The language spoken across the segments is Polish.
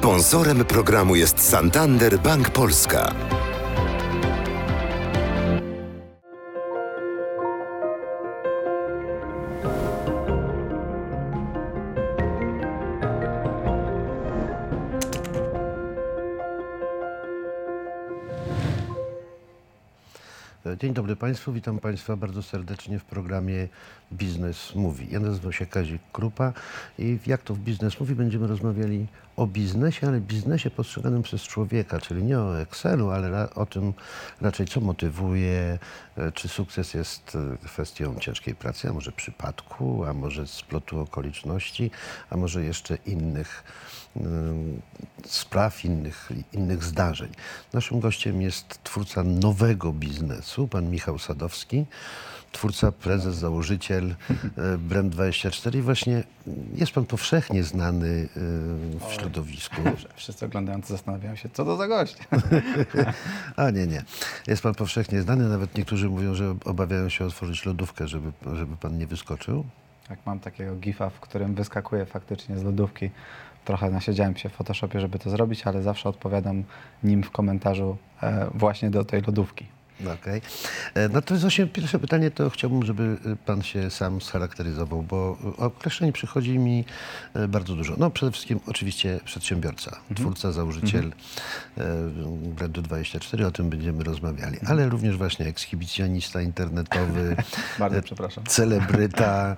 Sponsorem programu jest Santander Bank Polska. Dzień dobry Państwu, witam Państwa bardzo serdecznie w programie Biznes Mówi. Ja nazywam się Kazik Krupa i jak to w Biznes Mówi będziemy rozmawiali o biznesie, ale biznesie postrzeganym przez człowieka, czyli nie o Excelu, ale o tym raczej co motywuje, e, czy sukces jest e, kwestią ciężkiej pracy, a może przypadku, a może splotu okoliczności, a może jeszcze innych ym, spraw, innych, innych zdarzeń. Naszym gościem jest twórca nowego biznesu, pan Michał Sadowski, twórca, prezes, założyciel e, Brand24 i właśnie jest pan powszechnie znany e, w środowisku. Wszyscy oglądający zastanawiają się, co to za gość. A nie, nie. Jest pan powszechnie znany, nawet niektórzy mówią, że obawiają się otworzyć lodówkę, żeby, żeby pan nie wyskoczył. Tak, mam takiego gifa, w którym wyskakuję faktycznie z lodówki. Trochę nasiedziałem się w Photoshopie, żeby to zrobić, ale zawsze odpowiadam nim w komentarzu e, właśnie do tej lodówki. No Okej. E, No to jest właśnie pierwsze pytanie, to chciałbym, żeby e, pan się sam scharakteryzował, bo e, określeń przychodzi mi e, bardzo dużo. No przede wszystkim oczywiście przedsiębiorca, twórca, założyciel e, Brandu 24, o tym będziemy rozmawiali, ale również właśnie ekshibicjonista internetowy, Bardzo e, przepraszam. celebryta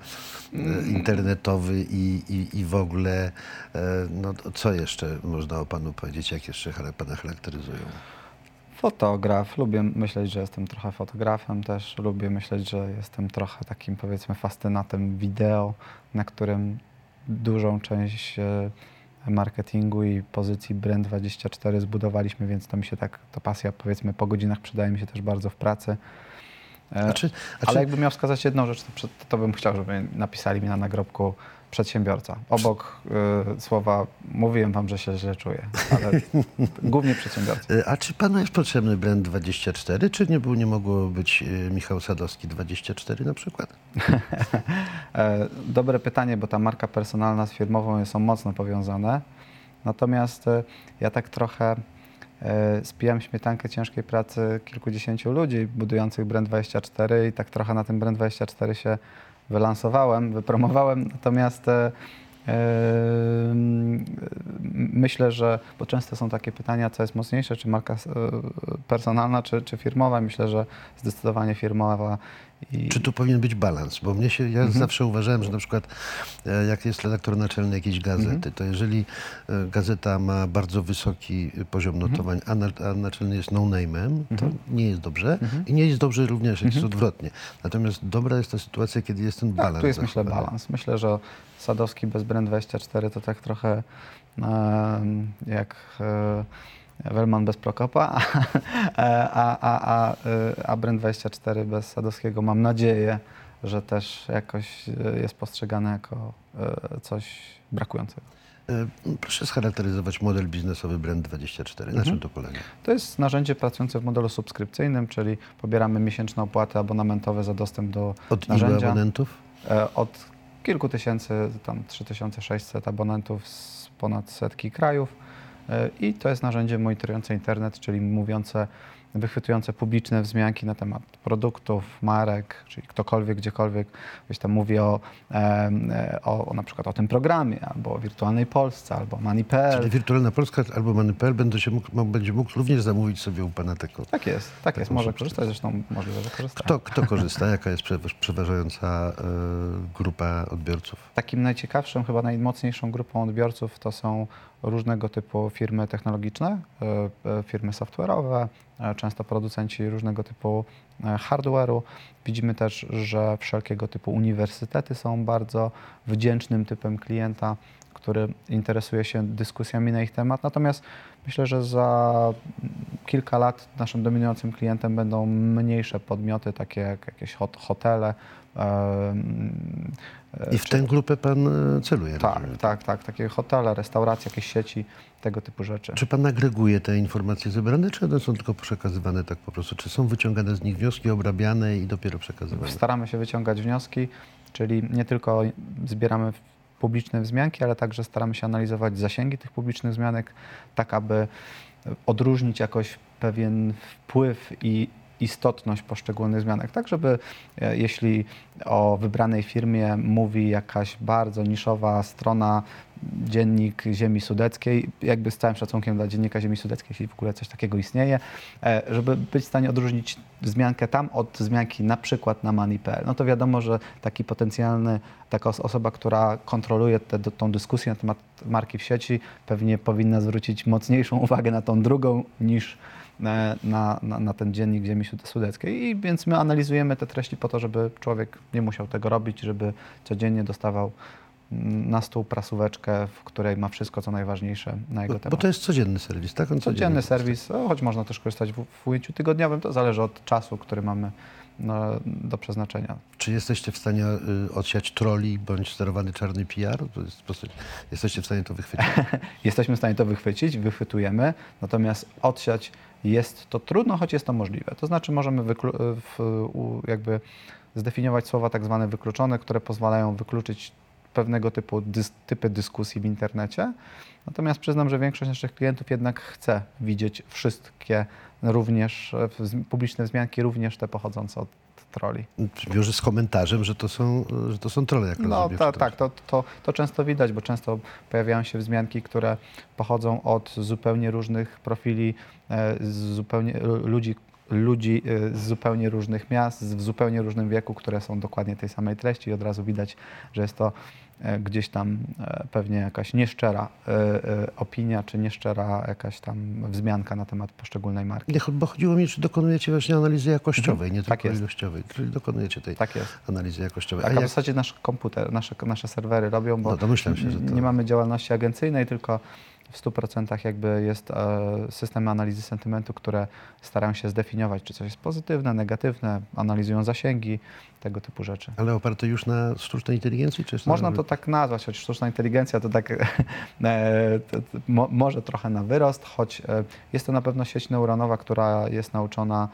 e, internetowy i, i, i w ogóle, e, no co jeszcze można o panu powiedzieć, jak jeszcze pana charakteryzują? Fotograf. Lubię myśleć, że jestem trochę fotografem też. Lubię myśleć, że jestem trochę takim powiedzmy fascynatem wideo, na którym dużą część e, marketingu i pozycji Brand24 zbudowaliśmy, więc to mi się tak, to pasja powiedzmy po godzinach przydaje mi się też bardzo w pracy. E, A czy, a Ale czy, jakbym miał wskazać jedną rzecz, to, to bym chciał, żeby napisali mi na nagrobku przedsiębiorca. Obok y, słowa mówiłem wam, że się źle czuję, ale głównie przedsiębiorca. E, A czy panu jest potrzebny brand 24, czy nie, był, nie mogło być e, Michał Sadowski 24 na przykład? E, dobre pytanie, bo ta marka personalna z firmową są mocno powiązane. Natomiast e, ja tak trochę e, spijam śmietankę ciężkiej pracy kilkudziesięciu ludzi budujących Brand24 i tak trochę na tym Brand24 się wylansowałem, wypromowałem. Natomiast e, e, myślę, że, bo często są takie pytania, co jest mocniejsze, czy marka e, personalna, czy, czy firmowa. Myślę, że zdecydowanie firmowa. I, Czy tu powinien być balans? Bo mnie się, ja Mhm. zawsze uważałem, że na przykład e, jak jest redaktor naczelny jakiejś gazety, Mhm. to jeżeli e, gazeta ma bardzo wysoki poziom Mhm. notowań, a, na, a naczelny jest no-name'em, to nie jest dobrze i nie jest dobrze również, jak jest odwrotnie. Natomiast dobra jest ta sytuacja, kiedy jest ten balans. Mhm. Tak, tu jest myślę balans. Myślę, że Sadowski bez Brand24 to tak trochę em, jak e, Wellman bez Prokopa, a, a, a, a Brand24 bez Sadowskiego mam nadzieję, że też jakoś e, jest postrzegane jako e, coś brakującego. Proszę scharakteryzować model biznesowy Brand24. Na Mhm. czym to polega? To jest narzędzie pracujące w modelu subskrypcyjnym, czyli pobieramy miesięczne opłaty abonamentowe za dostęp do Od narzędzia. abonentów? E, Od kilku tysięcy, tam 3600 abonentów z ponad setki krajów. I to jest narzędzie monitorujące internet, czyli mówiące, wychwytujące publiczne wzmianki na temat produktów, marek, czyli ktokolwiek, gdziekolwiek gdzieś tam mówi o, e, o, o na przykład o tym programie, albo o wirtualnej Polsce, albo Money.pl. Czyli Wirtualna Polska albo Many.pl będzie, się mógł, będzie mógł również zamówić sobie u pana tego. Tak jest, tak jest. muszę Może korzystać, zresztą możliwe, że korzysta. Kto, kto korzysta? Jaka jest prze- przeważająca e, grupa odbiorców? Takim najciekawszym, chyba najmocniejszą grupą odbiorców to są różnego typu firmy technologiczne, e, e, firmy software'owe, e, często producenci różnego typu hardware'u. Widzimy też, że wszelkiego typu uniwersytety są bardzo wdzięcznym typem klienta, który interesuje się dyskusjami na ich temat. Natomiast myślę, że za kilka lat naszym dominującym klientem będą mniejsze podmioty, takie jak jakieś hot- hotele. e, e, I w czy- tę grupę pan e, celuje? tak, tak, tak. Takie hotele, restauracje, jakieś sieci, tego typu rzeczy. Czy pan agreguje te informacje zebrane, czy one są tylko przekazywane tak po prostu? Czy są wyciągane z nich wnioski, obrabiane i dopiero przekazywane? Staramy się wyciągać wnioski, czyli nie tylko zbieramy publiczne wzmianki, ale także staramy się analizować zasięgi tych publicznych wzmianek, tak aby odróżnić jakoś pewien wpływ i istotność poszczególnych zmianek, tak żeby e, jeśli o wybranej firmie mówi jakaś bardzo niszowa strona, dziennik Ziemi Sudeckiej, jakby z całym szacunkiem dla dziennika Ziemi Sudeckiej, jeśli w ogóle coś takiego istnieje, e, żeby być w stanie odróżnić wzmiankę tam od wzmianki na przykład na money.pl. No to wiadomo, że taki potencjalny, taka os- osoba, która kontroluje tę tą dyskusję na temat marki w sieci, pewnie powinna zwrócić mocniejszą uwagę na tą drugą niż na, na, na ten dziennik Ziemi Sud- Sudeckiej. I więc my analizujemy te treści po to, żeby człowiek nie musiał tego robić, żeby codziennie dostawał na stół prasóweczkę, w której ma wszystko, co najważniejsze na jego Bo, temat. bo to jest codzienny serwis, tak? On Codzienny codziennie serwis, choć można też korzystać w, w ujęciu tygodniowym, to zależy od czasu, który mamy do przeznaczenia. Czy jesteście w stanie y, odsiać troli bądź sterowany czarny PR? Jest prostu, jesteście w stanie to wychwycić? Jesteśmy w stanie to wychwycić, wychwytujemy, natomiast odsiać jest to trudno, choć jest to możliwe. To znaczy możemy wyklu- w, jakby zdefiniować słowa tak zwane wykluczone, które pozwalają wykluczyć pewnego typu dys, typy dyskusji w internecie. Natomiast przyznam, że większość naszych klientów jednak chce widzieć wszystkie również e, publiczne wzmianki, również te pochodzące od troli. Wiąże z komentarzem, że to są, że to są trole, jak No rozumiem. tym- tak, to, to, to często widać, bo często pojawiają się wzmianki, które pochodzą od zupełnie różnych profili, e, zupełnie lu- ludzi, ludzi e, z zupełnie różnych miast, w zupełnie różnym wieku, które są dokładnie tej samej treści i od razu widać, że jest to e, gdzieś tam e, pewnie jakaś nieszczera opinia, czy nieszczera jakaś tam wzmianka na temat poszczególnej marki. Nie, bo chodziło mi, czy dokonujecie właśnie analizy jakościowej, nie Tak tylko jest. ilościowej. Czyli dokonujecie tej Tak jest. analizy jakościowej. Tak, A a w jak, zasadzie nasz komputer, nasze, nasze serwery robią, bo No, się, to- nie mamy działalności agencyjnej, tylko w 100% jakby jest e, systemy analizy sentymentu, które starają się zdefiniować, czy coś jest pozytywne, negatywne, analizują zasięgi, tego typu rzeczy. ale oparte już na sztucznej inteligencji? Czy Można to tak nazwać, choć sztuczna inteligencja to tak e, to, to, mo, może trochę na wyrost, choć e, jest to na pewno sieć neuronowa, która jest nauczona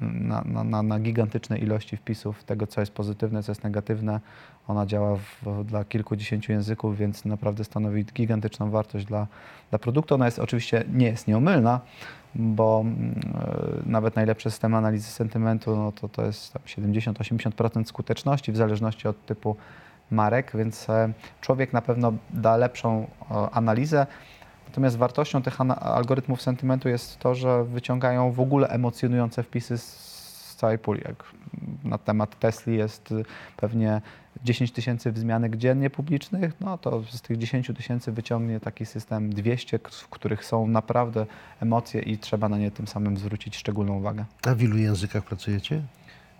na, na, na, na gigantycznej ilości wpisów tego, co jest pozytywne, co jest negatywne. Ona działa w, dla kilkudziesięciu języków, więc naprawdę stanowi gigantyczną wartość dla, dla produktu. Ona jest oczywiście nie jest nieomylna, bo mm, e, nawet najlepsze systemy analizy sentymentu, no to, to jest tam 70-80% skuteczności w zależności od typu marek, więc e, człowiek na pewno da lepszą e, analizę. Natomiast wartością tych algorytmów sentymentu jest to, że wyciągają w ogóle emocjonujące wpisy z, całej puli. Jak na temat Tesli jest y, pewnie 10 tysięcy wzmianek dziennie publicznych, no to z tych 10 tysięcy wyciągnie taki system 200, k- w których są naprawdę emocje i trzeba na nie tym samym zwrócić szczególną uwagę. A w ilu językach pracujecie?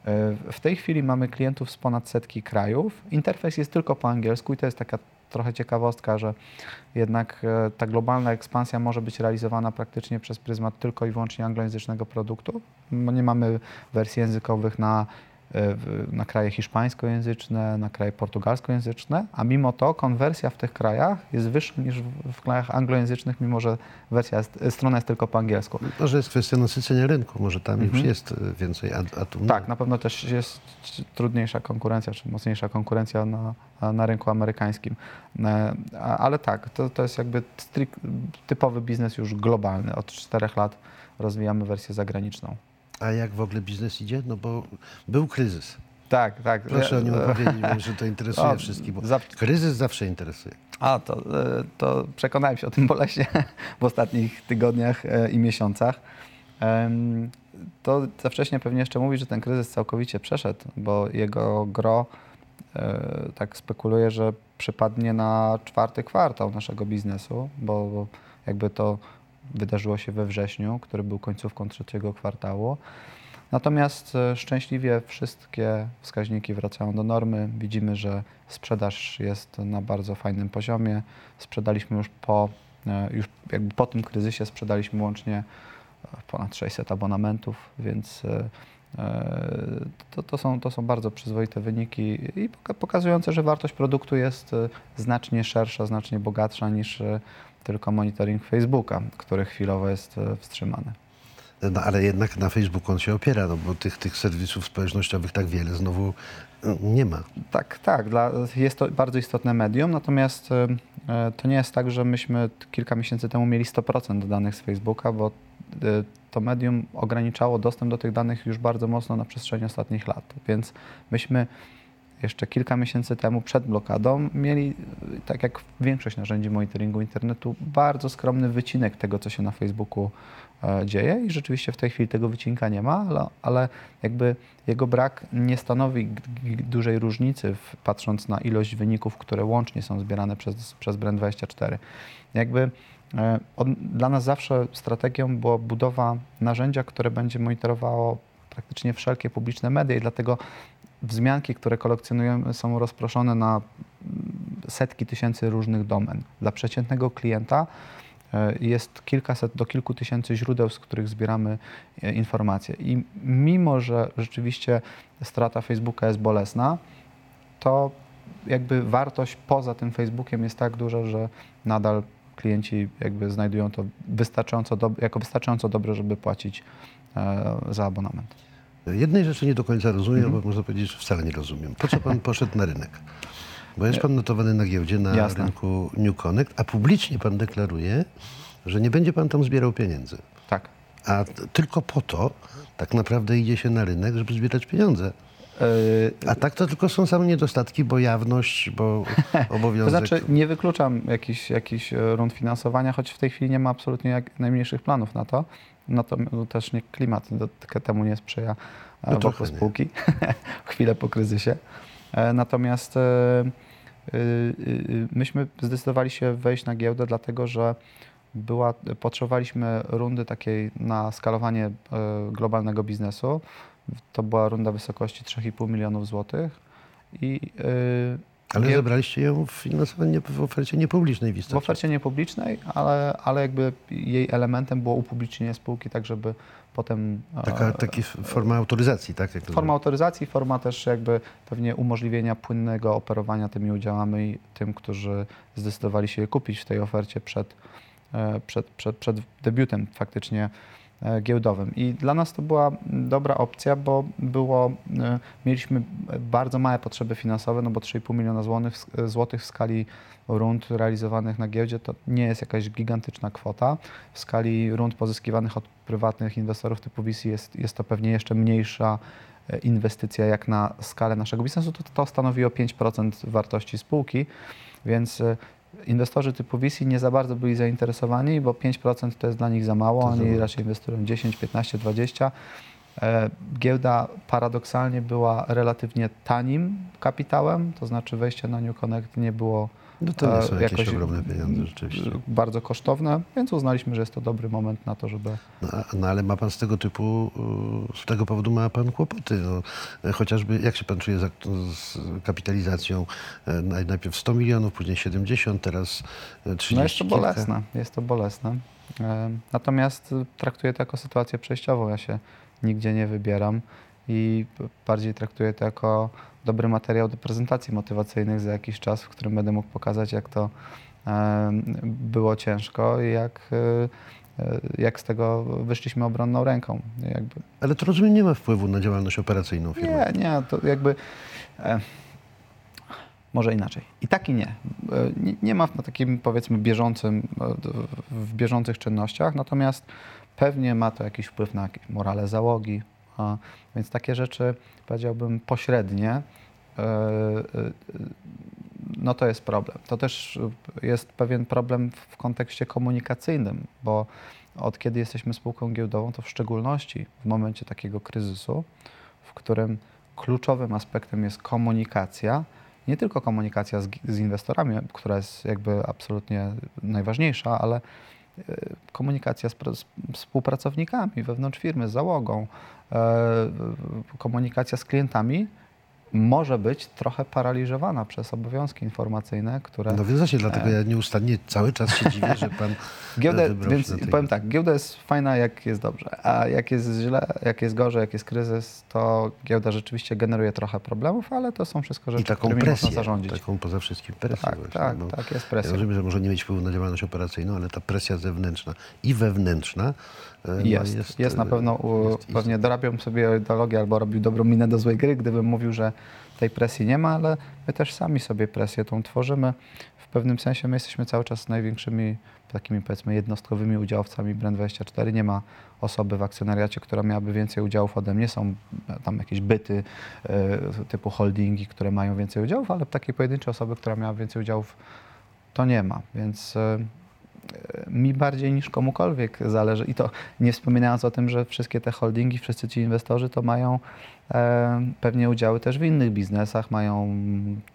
E, W tej chwili mamy klientów z ponad setki krajów. Interfejs jest tylko po angielsku i to jest taka trochę ciekawostka, że jednak e, ta globalna ekspansja może być realizowana praktycznie przez pryzmat tylko i wyłącznie anglojęzycznego produktu. Nie mamy wersji językowych na, na kraje hiszpańskojęzyczne, na kraje portugalskojęzyczne, a mimo to konwersja w tych krajach jest wyższa niż w, krajach anglojęzycznych, mimo że wersja jest, strona jest tylko po angielsku. Może jest kwestia nasycenia rynku, może tam już Mhm. jest y, więcej at- atów. Tak, na pewno też jest trudniejsza konkurencja, czy mocniejsza konkurencja na, na rynku amerykańskim. E, Ale tak, to, to jest jakby typowy biznes już globalny. Od czterech lat rozwijamy wersję zagraniczną. A jak w ogóle biznes idzie? No bo był kryzys. Tak, tak. Proszę o nim E, opowiedzieć, bo że to interesuje o, wszystkich, bo za- kryzys zawsze interesuje. A, to, e, to przekonałem się o tym boleśnie w ostatnich tygodniach e, i miesiącach. To za wcześnie pewnie jeszcze mówić, że ten kryzys całkowicie przeszedł, bo jego gro e, tak spekuluje, że przypadnie na czwarty kwartał naszego biznesu, bo jakby to wydarzyło się we wrześniu, który był końcówką trzeciego kwartału. Natomiast e, szczęśliwie wszystkie wskaźniki wracają do normy. Widzimy, że sprzedaż jest na bardzo fajnym poziomie. Sprzedaliśmy już po, e, już jakby po tym kryzysie sprzedaliśmy łącznie e, ponad 600 abonamentów, więc to, to, są, to są bardzo przyzwoite wyniki i poka- pokazujące, że wartość produktu jest e, znacznie szersza, znacznie bogatsza niż e, tylko monitoring Facebooka, który chwilowo jest e, wstrzymany. No ale jednak na Facebooku on się opiera, no bo tych, tych serwisów społecznościowych tak wiele znowu nie ma. Tak, tak. Dla, jest to bardzo istotne medium, natomiast e, e, to nie jest tak, że myśmy kilka miesięcy temu mieli 100% danych z Facebooka, bo e, to medium ograniczało dostęp do tych danych już bardzo mocno na przestrzeni ostatnich lat. Więc myśmy jeszcze kilka miesięcy temu przed blokadą mieli, e, tak jak większość narzędzi monitoringu internetu, bardzo skromny wycinek tego, co się na Facebooku e, dzieje i rzeczywiście w tej chwili tego wycinka nie ma, ale, ale jakby jego brak nie stanowi dużej różnicy, w, patrząc na ilość wyników, które łącznie są zbierane przez, przez Brand24. Jakby dla nas zawsze strategią była budowa narzędzia, które będzie monitorowało praktycznie wszelkie publiczne media i dlatego wzmianki, które kolekcjonujemy są rozproszone na mm, setki tysięcy różnych domen. Dla przeciętnego klienta e, jest kilkaset do kilku tysięcy źródeł, z których zbieramy e, informacje. I mimo, że rzeczywiście strata Facebooka jest bolesna, to jakby wartość poza tym Facebookiem jest tak duża, że nadal klienci jakby znajdują to wystarczająco dob- jako wystarczająco dobre, żeby płacić e, za abonament. Jednej rzeczy nie do końca rozumiem, Mhm. bo można powiedzieć, że wcale nie rozumiem. Po co pan poszedł na rynek? Bo jest pan notowany na giełdzie, na Jasne. rynku New Connect, a publicznie pan deklaruje, że nie będzie pan tam zbierał pieniędzy. Tak. A tylko po to tak naprawdę idzie się na rynek, żeby zbierać pieniądze. E, A tak to tylko są same niedostatki, bo jawność, bo To obowiązek. znaczy nie wykluczam jakichś, jakichś e, rund finansowania, choć w tej chwili nie ma absolutnie jak najmniejszych planów na to. No to też nie klimat temu nie sprzyja e, No wokół spółki. Chwilę po kryzysie. Natomiast myśmy zdecydowali się wejść na giełdę, dlatego że była, potrzebowaliśmy rundy takiej na skalowanie globalnego biznesu. To była runda wysokości 3,5 milionów złotych. I y, Ale zebraliście ją w finansowanie w ofercie niepublicznej w w istocie. ofercie niepublicznej, ale, ale jakby jej elementem było upublicznienie spółki, tak żeby potem e, Taka taki forma autoryzacji, tak? Jak forma autoryzacji, forma też jakby pewnie umożliwienia płynnego operowania tymi udziałami tym, którzy zdecydowali się je kupić w tej ofercie przed, e, przed, przed, przed debiutem faktycznie giełdowym. I dla nas to była dobra opcja, bo było, e, mieliśmy bardzo małe potrzeby finansowe, no bo 3,5 miliona złotych, w skali rund realizowanych na giełdzie to nie jest jakaś gigantyczna kwota. W skali rund pozyskiwanych od prywatnych inwestorów typu VC jest, jest to pewnie jeszcze mniejsza e, inwestycja jak na skalę naszego biznesu. To, to stanowiło 5% wartości spółki, więc e, inwestorzy typu VC nie za bardzo byli zainteresowani, bo 5% to jest dla nich za mało, oni raczej inwestują 10, 15, 20. E, Giełda paradoksalnie była relatywnie tanim kapitałem, to znaczy wejście na New Connect nie było No to nie e, są jakieś ogromne pieniądze rzeczywiście. bardzo kosztowne, więc uznaliśmy, że jest to dobry moment na to, żeby No, no ale ma pan z tego typu, y, z tego powodu ma pan kłopoty. No, e, chociażby jak się pan czuje z, z kapitalizacją e, naj- najpierw 100 milionów, później 70, teraz e, 30 No jest to kilka. bolesne, jest to bolesne. E, Natomiast traktuję to jako sytuację przejściową. Ja się nigdzie nie wybieram i bardziej traktuję to jako dobry materiał do prezentacji motywacyjnych za jakiś czas, w którym będę mógł pokazać, jak to było ciężko i jak, e, e, jak z tego wyszliśmy obronną ręką. Jakby Ale to rozumiem, nie ma wpływu na działalność operacyjną firmy. nie, nie, to jakby. E, może inaczej. I tak i nie. Nie. Ma na takim powiedzmy bieżącym, w bieżących czynnościach, natomiast pewnie ma to jakiś wpływ na morale załogi, więc takie rzeczy powiedziałbym pośrednie. e, e, No to jest problem. To też jest pewien problem w- kontekście komunikacyjnym, bo od kiedy jesteśmy spółką giełdową, to w szczególności w momencie takiego kryzysu, w którym kluczowym aspektem jest komunikacja, nie tylko komunikacja z, z inwestorami, która jest jakby absolutnie najważniejsza, ale komunikacja z, pro- z współpracownikami wewnątrz firmy, z załogą, e, komunikacja z klientami może być trochę paraliżowana przez obowiązki informacyjne, które... No więc właśnie, dlatego ja nieustannie cały czas się dziwię, że pan. Giełdę, więc powiem tak, giełda jest fajna, jak jest dobrze, a jak jest źle, jak jest gorzej, jak jest kryzys, to giełda rzeczywiście generuje trochę problemów, ale to są wszystko rzeczy, I taką którymi presję, można zarządzić. taką poza wszystkim presję Tak, właśnie, tak, bo tak, jest Ja presja. rozumiem, że może nie mieć wpływu na działalność operacyjną, ale ta presja zewnętrzna i wewnętrzna e, no, Jest, jest, na e, pewno, jest pewnie dorabiam sobie ideologię albo robił dobrą minę do złej gry, gdybym mówił, że tej presji nie ma, ale my też sami sobie presję tą tworzymy. W pewnym sensie my jesteśmy cały czas największymi takimi powiedzmy jednostkowymi udziałowcami Brand24. Nie ma osoby w akcjonariacie, która miałaby więcej udziałów ode mnie. Są e, tam jakieś byty e, typu holdingi, które mają więcej udziałów, ale takiej pojedynczej osoby, która miała więcej udziałów, to nie ma. Więc e, mi bardziej niż komukolwiek zależy. I to nie wspominając o tym, że wszystkie te holdingi, wszyscy ci inwestorzy to mają e, pewnie udziały też w innych biznesach, mają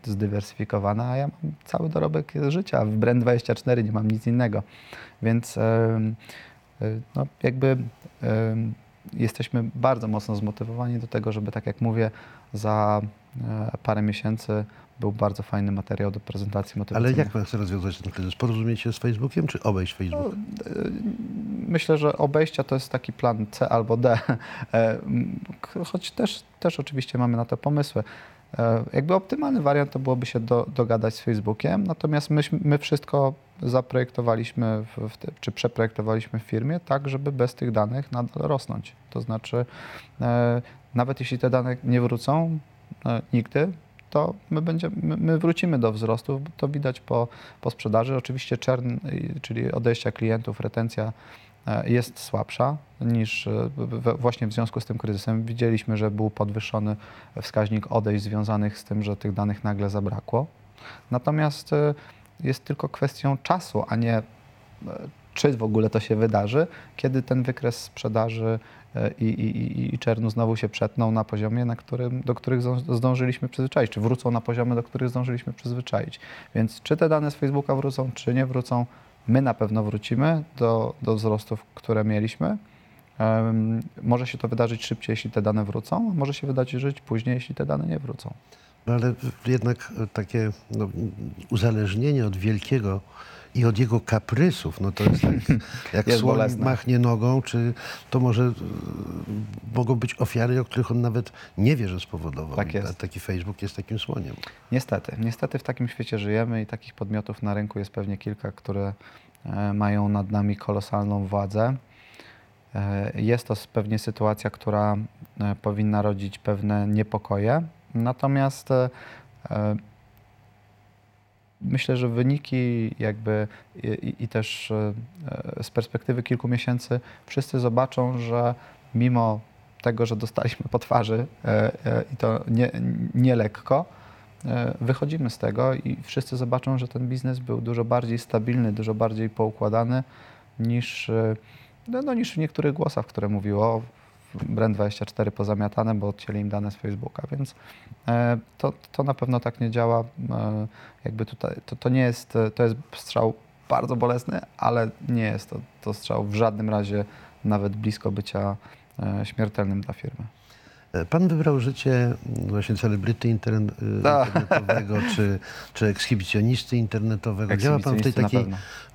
zdywersyfikowane, a ja mam cały dorobek życia. W Brand24 nie mam nic innego. Więc e, e, no, jakby e, jesteśmy bardzo mocno zmotywowani do tego, żeby tak jak mówię, za e, parę miesięcy był bardzo fajny materiał do prezentacji Ale motywacyjnej. jak pan chce rozwiązać ten kryzys? Porozumieć się z Facebookiem, czy obejść Facebook? No, y, Myślę, że obejścia to jest taki plan C albo D, E, choć też, też oczywiście mamy na to pomysły. E, Jakby optymalny wariant to byłoby się do, dogadać z Facebookiem, natomiast myśmy, my wszystko zaprojektowaliśmy, w, w czy przeprojektowaliśmy w firmie tak, żeby bez tych danych nadal rosnąć. To znaczy, e, nawet jeśli te dane nie wrócą e, nigdy, to my, będziemy, my, my wrócimy do wzrostu. To widać po, po sprzedaży. Oczywiście czern, czyli odejścia klientów, retencja jest słabsza niż e, właśnie w związku z tym kryzysem. Widzieliśmy, że był podwyższony wskaźnik odejść związanych z tym, że tych danych nagle zabrakło. Natomiast e, jest tylko kwestią czasu, a nie e, czy w ogóle to się wydarzy, kiedy ten wykres sprzedaży e, i, i, i- czernu znowu się przetną na poziomie, na którym, do których zdąż- zdążyliśmy przyzwyczaić, czy wrócą na poziomy, do których zdążyliśmy przyzwyczaić. Więc czy te dane z Facebooka wrócą, czy nie wrócą, my na pewno wrócimy do, do wzrostów, które mieliśmy. Może się to wydarzyć szybciej, jeśli te dane wrócą, może się wydarzyć później, jeśli te dane nie wrócą. No ale jednak e, takie no, uzależnienie od wielkiego i od jego kaprysów, no to jest tak, jak Jest słoń bolesne. machnie nogą, czy to może e, mogą być ofiary, o których on nawet nie wie, że spowodował. Tak jest. Taki Facebook jest takim słoniem. Niestety, niestety w takim świecie żyjemy i takich podmiotów na rynku jest pewnie kilka, które e, mają nad nami kolosalną władzę. E, Jest to pewnie sytuacja, która powinna rodzić pewne niepokoje. Natomiast myślę, że wyniki jakby i, i- też e, e, z perspektywy kilku miesięcy wszyscy zobaczą, że mimo tego, że dostaliśmy po twarzy e, i to nie, nie lekko, wychodzimy z tego i wszyscy zobaczą, że ten biznes był dużo bardziej stabilny, dużo bardziej poukładany niż, no, no, niż w niektórych głosach, które mówiło Brand24 pozamiatane, bo odcięli im dane z Facebooka, więc e, to, to na pewno tak nie działa. E, jakby tutaj, to, to nie jest, e, to jest strzał bardzo bolesny, ale nie jest to, to strzał w żadnym razie nawet blisko bycia śmiertelnym dla firmy. E, Pan wybrał życie mm, właśnie celebryty interne- e, Tak. internetowego, czy, czy ekshibicjonisty internetowego. Działa pan w tej takiej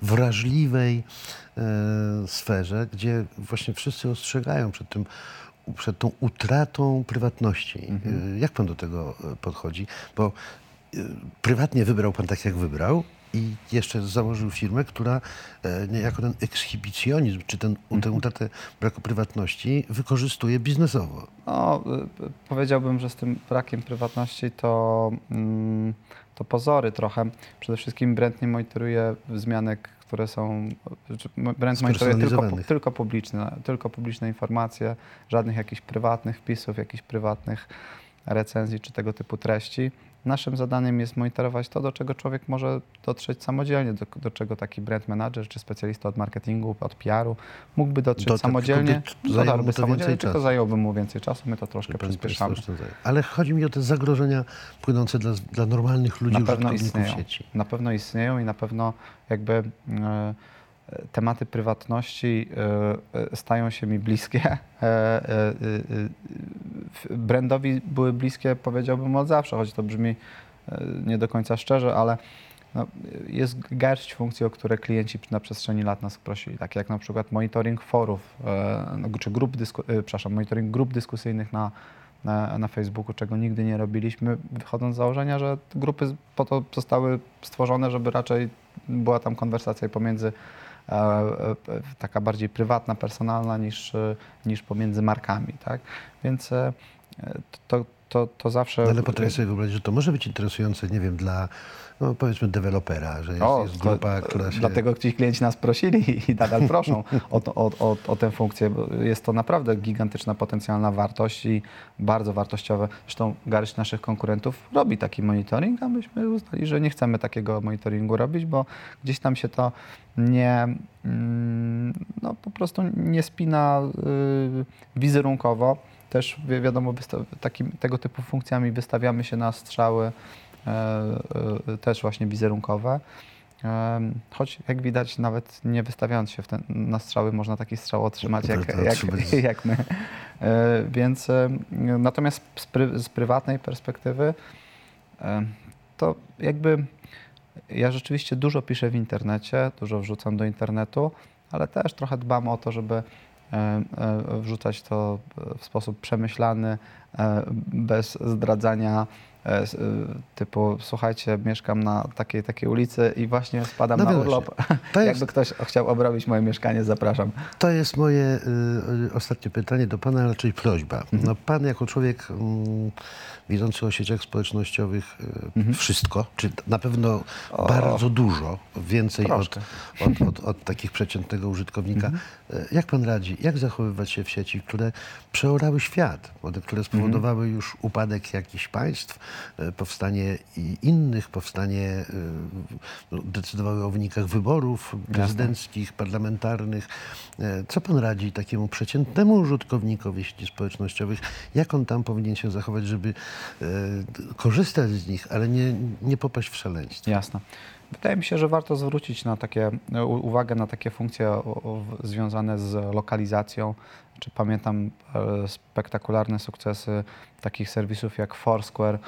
wrażliwej e, sferze, gdzie właśnie wszyscy ostrzegają przed tym, przed tą utratą prywatności. Mhm. E, Jak pan do tego e, podchodzi? Bo prywatnie wybrał pan tak, jak wybrał i jeszcze założył firmę, która e, niejako ten ekshibicjonizm, czy ten, tę Mhm. utratę braku prywatności wykorzystuje biznesowo. No, y, powiedziałbym, że z tym brakiem prywatności to, mm, to pozory trochę. Przede wszystkim brand nie monitoruje wzmianek, które są. Brand monitoruje tylko, tylko, publiczne, tylko publiczne informacje, żadnych jakichś prywatnych wpisów, jakichś prywatnych recenzji czy tego typu treści. Naszym zadaniem jest monitorować to, do czego człowiek może dotrzeć samodzielnie, do, do czego taki brand manager czy specjalista od marketingu, od PR-u mógłby dotrzeć Do- samodzielnie. Dotarłby to samodzielnie, tylko zajęłoby mu więcej czasu. My to troszkę przyspieszamy. Ale chodzi mi o te zagrożenia płynące dla, dla normalnych ludzi, Na pewno istnieją. sieci. Na pewno istnieją i na pewno jakby e, tematy prywatności e, e, stają się mi bliskie. Brandowi były bliskie, powiedziałbym, od zawsze, choć to brzmi e, nie do końca szczerze, ale no, jest garść funkcji, o które klienci na przestrzeni lat nas prosili, takie jak na przykład monitoring forów, e, no, czy grup, dysku, e, przepraszam, monitoring grup dyskusyjnych na, na, na Facebooku, czego nigdy nie robiliśmy, wychodząc z założenia, że grupy po to zostały stworzone, żeby raczej była tam konwersacja pomiędzy taka bardziej prywatna, personalna niż, e, niż pomiędzy markami, tak? Więc e, to, to, to zawsze... No Ale potrafię sobie wyobrazić, że to może być interesujące, nie wiem, dla no powiedzmy dewelopera, że jest, O, jest to- grupa, która się... Dlatego ci klienci nas prosili i nadal proszą o, to, o, o, o tę funkcję. bo Jest to naprawdę gigantyczna potencjalna wartość i bardzo wartościowe. Zresztą garść naszych konkurentów robi taki monitoring, a myśmy uznali, że nie chcemy takiego monitoringu robić, bo gdzieś tam się to nie, mm, no po prostu nie spina y, wizerunkowo. Też wi- wiadomo, takim, tego typu funkcjami wystawiamy się na strzały e, e, też właśnie wizerunkowe. Choć jak widać, nawet nie wystawiając się ten, na strzały, można taki strzał otrzymać jak, jak, jak my. E, Więc natomiast z, pry, z prywatnej perspektywy to jakby ja rzeczywiście dużo piszę w internecie, dużo wrzucam do internetu, ale też trochę dbam o to, żeby e, e, wrzucać to w sposób przemyślany, e, bez zdradzania e, e, typu słuchajcie, mieszkam na takiej takiej ulicy i właśnie spadam No na urlop. To jest- Jakby ktoś chciał obrobić moje mieszkanie, zapraszam. To jest moje y, ostatnie pytanie do Pana, raczej prośba. Mhm. No, pan jako człowiek mm, widzący o sieciach społecznościowych y, wszystko, czy na pewno Mhm. O. bardzo dużo, więcej od, od, od, od takich przeciętnego użytkownika. Mhm. Y, Jak Pan radzi, jak zachowywać się w sieci, które przeorały świat, które Mhm. spowodowały już upadek jakichś państw, powstanie i innych, powstanie, y, no, decydowały o wynikach wyborów prezydenckich, parlamentarnych. E, Co pan radzi takiemu przeciętnemu użytkownikowi sieci społecznościowych? Jak on tam powinien się zachować, żeby e, korzystać z nich, ale nie, nie popaść w szaleństwo? Jasne. Wydaje mi się, że warto zwrócić na takie, uwagę na takie funkcje związane z lokalizacją. Czy pamiętam e, spektakularne sukcesy takich serwisów jak Foursquare, e,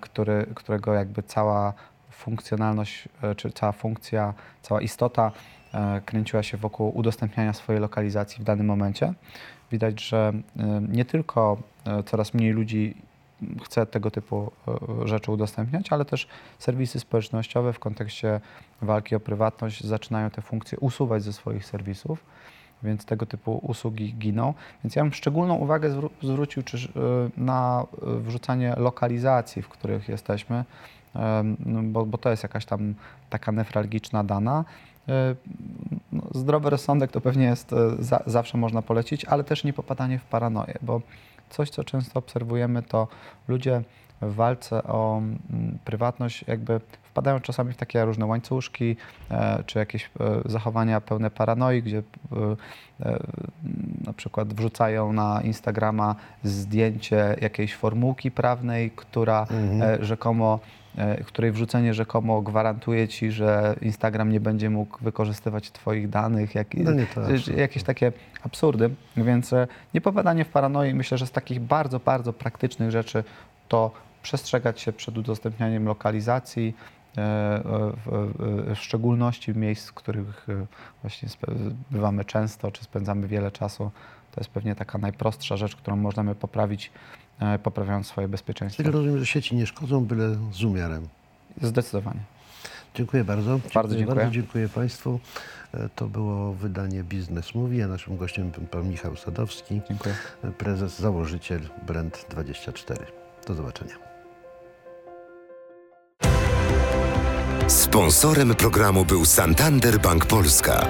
który, którego jakby cała funkcjonalność, e, czy cała funkcja, cała istota e, kręciła się wokół udostępniania swojej lokalizacji w danym momencie. Widać, że e, nie tylko e, coraz mniej ludzi chce tego typu e, rzeczy udostępniać, ale też serwisy społecznościowe w kontekście walki o prywatność zaczynają te funkcje usuwać ze swoich serwisów, więc tego typu usługi giną. Więc ja bym szczególną uwagę zwró- zwrócił czy, e, na e, wrzucanie lokalizacji, w których jesteśmy, e, no bo, bo to jest jakaś tam taka newralgiczna dana. No, Zdrowy rozsądek to pewnie jest, za, zawsze można polecić, ale też nie popadanie w paranoję, bo coś, co często obserwujemy, to ludzie w walce o mm, prywatność jakby wpadają czasami w takie różne łańcuszki, e, czy jakieś e, zachowania pełne paranoi, gdzie e, na przykład wrzucają na Instagrama zdjęcie jakiejś formułki prawnej, która e, rzekomo której wrzucenie rzekomo gwarantuje ci, że Instagram nie będzie mógł wykorzystywać twoich danych, jak, No jakieś takie absurdy, więc e, nie popadanie w paranoi. Myślę, że z takich bardzo, bardzo praktycznych rzeczy to przestrzegać się przed udostępnianiem lokalizacji, e, e, w, w- szczególności miejsc, w których e, właśnie bywamy często, czy spędzamy wiele czasu. To jest pewnie taka najprostsza rzecz, którą możemy poprawić, e, poprawiając swoje bezpieczeństwo. Czyli rozumiem, że sieci nie szkodzą, byle z umiarem. Zdecydowanie. Dziękuję bardzo. Bardzo dziękuję. Bardzo dziękuję Państwu. E, To było wydanie Biznes Mówi, a naszym gościem był pan Michał Sadowski, Dziękuję. prezes, założyciel Brand24. Do zobaczenia. Sponsorem programu był Santander Bank Polska.